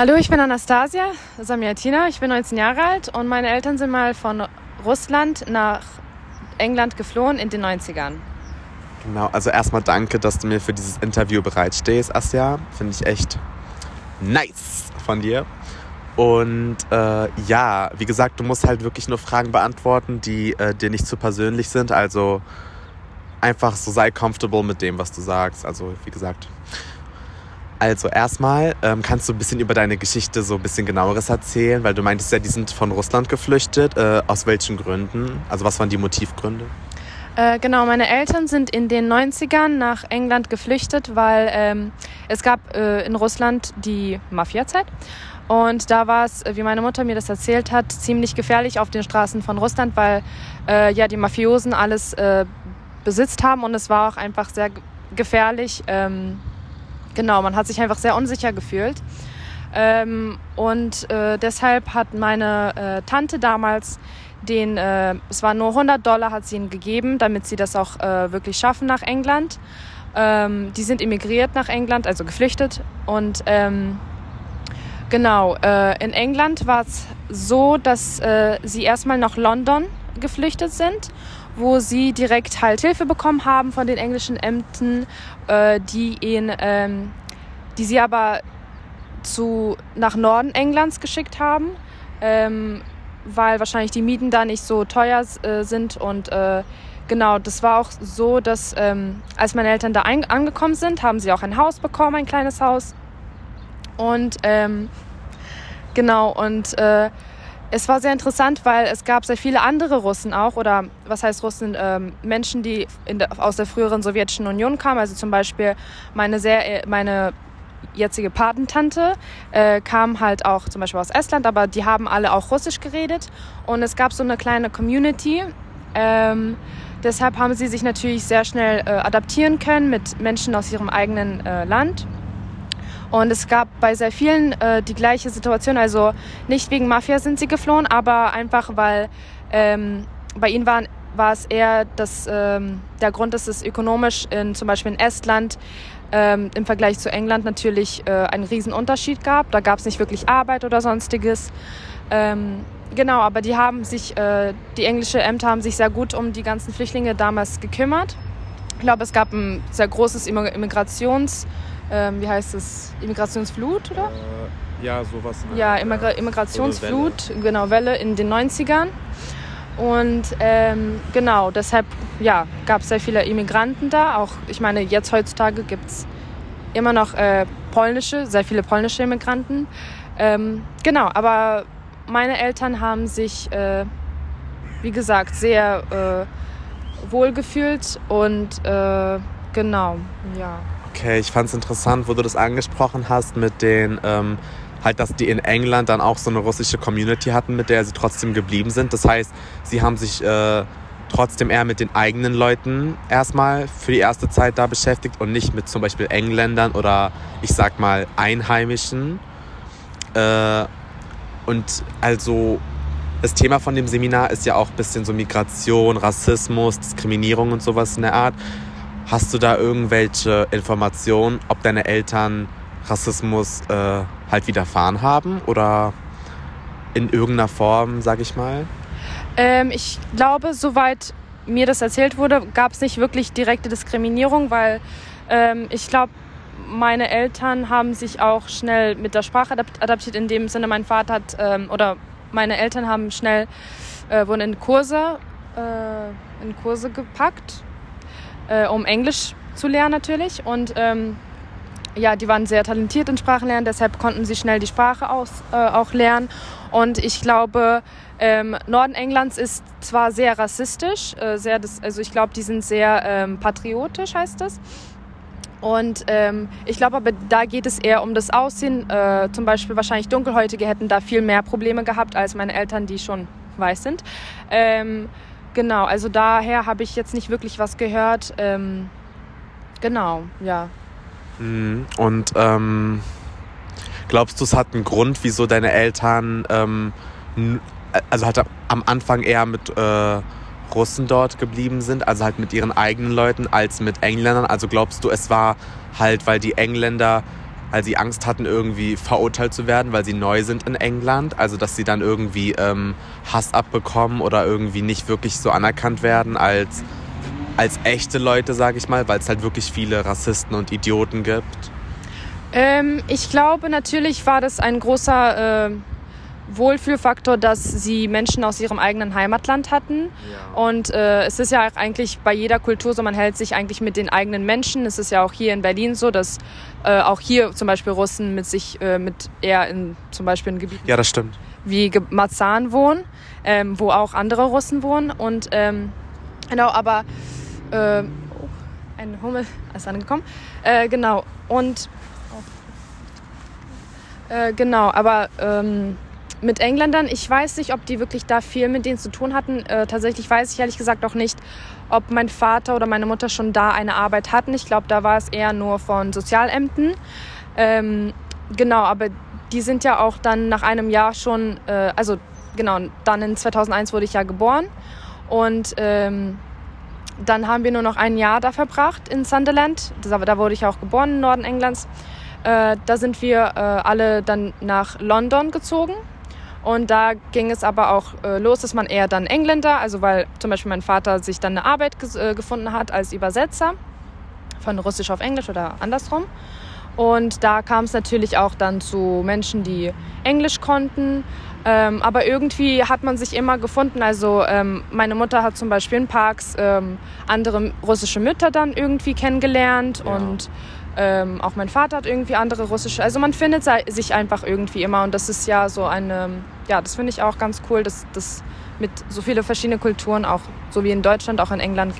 Hallo, ich bin Anastasia Samiatina, ich bin 19 Jahre alt und meine Eltern sind mal von Russland nach England geflohen in den 90ern. Genau, also erstmal danke, dass du mir für dieses Interview bereitstehst, Asja. Finde ich echt nice von dir. Und äh, ja, wie gesagt, du musst halt wirklich nur Fragen beantworten, die äh, dir nicht zu persönlich sind. Also einfach so sei comfortable mit dem, was du sagst. Also wie gesagt. Also erstmal ähm, kannst du ein bisschen über deine Geschichte so ein bisschen genaueres erzählen, weil du meintest ja, die sind von Russland geflüchtet. Äh, aus welchen Gründen? Also was waren die Motivgründe? Äh, genau, meine Eltern sind in den 90ern nach England geflüchtet, weil ähm, es gab äh, in Russland die Mafia-Zeit. Und da war es, wie meine Mutter mir das erzählt hat, ziemlich gefährlich auf den Straßen von Russland, weil äh, ja die Mafiosen alles äh, besitzt haben und es war auch einfach sehr gefährlich. Ähm, genau, man hat sich einfach sehr unsicher gefühlt. Ähm, und äh, deshalb hat meine äh, Tante damals den, äh, es waren nur 100 Dollar, hat sie ihnen gegeben, damit sie das auch äh, wirklich schaffen nach England. Ähm, die sind emigriert nach England, also geflüchtet. Und ähm, genau, äh, in England war es so, dass äh, sie erstmal nach London geflüchtet sind, wo sie direkt halt Hilfe bekommen haben von den englischen Ämtern, äh, die ihn, ähm, die sie aber zu, nach Norden Englands geschickt haben. Ähm, weil wahrscheinlich die Mieten da nicht so teuer äh, sind. Und äh, genau, das war auch so, dass ähm, als meine Eltern da angekommen sind, haben sie auch ein Haus bekommen, ein kleines Haus. Und ähm, genau, und äh, es war sehr interessant, weil es gab sehr viele andere Russen auch, oder was heißt Russen, ähm, Menschen, die der, aus der früheren sowjetischen Union kamen. Also zum Beispiel meine, sehr, meine jetzige Patentante äh, kam halt auch zum Beispiel aus Estland, aber die haben alle auch Russisch geredet und es gab so eine kleine Community. Ähm, deshalb haben sie sich natürlich sehr schnell äh, adaptieren können mit Menschen aus ihrem eigenen äh, Land. Und es gab bei sehr vielen äh, die gleiche Situation. Also nicht wegen Mafia sind sie geflohen, aber einfach weil ähm, bei ihnen waren war es eher das, ähm, der Grund, dass es ökonomisch in, zum Beispiel in Estland ähm, im Vergleich zu England natürlich äh, einen riesen Unterschied gab. Da gab es nicht wirklich Arbeit oder sonstiges. Ähm, genau, aber die haben sich, äh, die englische Ämter haben sich sehr gut um die ganzen Flüchtlinge damals gekümmert. Ich glaube, es gab ein sehr großes Immigrations, ähm, wie heißt es, Immigrationsflut, oder? Äh, ja, sowas. Ja, Immigra Immigrationsflut, Welle. genau, Welle in den 90ern. Und ähm, genau, deshalb ja, gab es sehr viele Immigranten da. Auch, ich meine, jetzt heutzutage gibt es immer noch äh, polnische, sehr viele polnische Immigranten. Ähm, genau, aber meine Eltern haben sich, äh, wie gesagt, sehr äh, wohl gefühlt und äh, genau, ja. Okay, ich fand es interessant, wo du das angesprochen hast mit den ähm, halt, dass die in England dann auch so eine russische Community hatten, mit der sie trotzdem geblieben sind. Das heißt, sie haben sich äh, trotzdem eher mit den eigenen Leuten erstmal für die erste Zeit da beschäftigt und nicht mit zum Beispiel Engländern oder ich sag mal Einheimischen. Äh, und also das Thema von dem Seminar ist ja auch ein bisschen so Migration, Rassismus, Diskriminierung und sowas in der Art. Hast du da irgendwelche Informationen, ob deine Eltern Rassismus äh, halt widerfahren haben oder in irgendeiner Form, sag ich mal? Ähm, ich glaube, soweit mir das erzählt wurde, gab es nicht wirklich direkte Diskriminierung, weil ähm, ich glaube, meine Eltern haben sich auch schnell mit der Sprache adaptiert, in dem Sinne, mein Vater hat ähm, oder meine Eltern haben schnell äh, wurden in Kurse, äh, in Kurse gepackt, äh, um Englisch zu lernen natürlich und ähm, ja, die waren sehr talentiert in Sprachenlernen, deshalb konnten sie schnell die Sprache aus, äh, auch lernen. Und ich glaube, ähm, Norden Englands ist zwar sehr rassistisch, äh, sehr das, also ich glaube, die sind sehr ähm, patriotisch, heißt das. Und ähm, ich glaube aber, da geht es eher um das Aussehen. Äh, zum Beispiel wahrscheinlich Dunkelhäutige hätten da viel mehr Probleme gehabt als meine Eltern, die schon weiß sind. Ähm, genau, also daher habe ich jetzt nicht wirklich was gehört. Ähm, genau, ja. Mhm. Und ähm, glaubst du, es hat einen Grund, wieso deine Eltern, ähm, also halt am Anfang eher mit äh, Russen dort geblieben sind, also halt mit ihren eigenen Leuten, als mit Engländern? Also glaubst du, es war halt, weil die Engländer weil sie Angst hatten, irgendwie verurteilt zu werden, weil sie neu sind in England. Also dass sie dann irgendwie ähm, Hass abbekommen oder irgendwie nicht wirklich so anerkannt werden als, als echte Leute, sage ich mal, weil es halt wirklich viele Rassisten und Idioten gibt. Ähm, ich glaube, natürlich war das ein großer äh, Wohlfühlfaktor, dass sie Menschen aus ihrem eigenen Heimatland hatten. Ja. Und äh, es ist ja eigentlich bei jeder Kultur so, man hält sich eigentlich mit den eigenen Menschen. Es ist ja auch hier in Berlin so, dass äh, auch hier zum Beispiel Russen mit sich, äh, mit eher in zum Beispiel in Gebieten ja, das stimmt. wie Marzahn wohnen, ähm, wo auch andere Russen wohnen. Und ähm, genau, aber äh, oh, ein Hummel ist angekommen. Äh, genau. Und äh, genau, aber ähm, mit Engländern, ich weiß nicht, ob die wirklich da viel mit denen zu tun hatten. Äh, tatsächlich weiß ich ehrlich gesagt auch nicht, ob mein Vater oder meine Mutter schon da eine Arbeit hatten. Ich glaube, da war es eher nur von Sozialämtern. Ähm, genau, aber die sind ja auch dann nach einem Jahr schon, äh, also genau, dann in 2001 wurde ich ja geboren und ähm, dann haben wir nur noch ein Jahr da verbracht in Sunderland. Das, da wurde ich auch geboren im Norden Englands. Äh, da sind wir äh, alle dann nach London gezogen. Und da ging es aber auch äh, los, dass man eher dann Engländer, also weil zum Beispiel mein Vater sich dann eine Arbeit äh, gefunden hat als Übersetzer von Russisch auf Englisch oder andersrum. Und da kam es natürlich auch dann zu Menschen, die Englisch konnten. Ähm, aber irgendwie hat man sich immer gefunden. Also ähm, meine Mutter hat zum Beispiel in Parks ähm, andere russische Mütter dann irgendwie kennengelernt ja. und ähm, auch mein Vater hat irgendwie andere russische. Also man findet sich einfach irgendwie immer und das ist ja so eine, ja, das finde ich auch ganz cool, dass das mit so viele verschiedene Kulturen auch, so wie in Deutschland, auch in England gibt.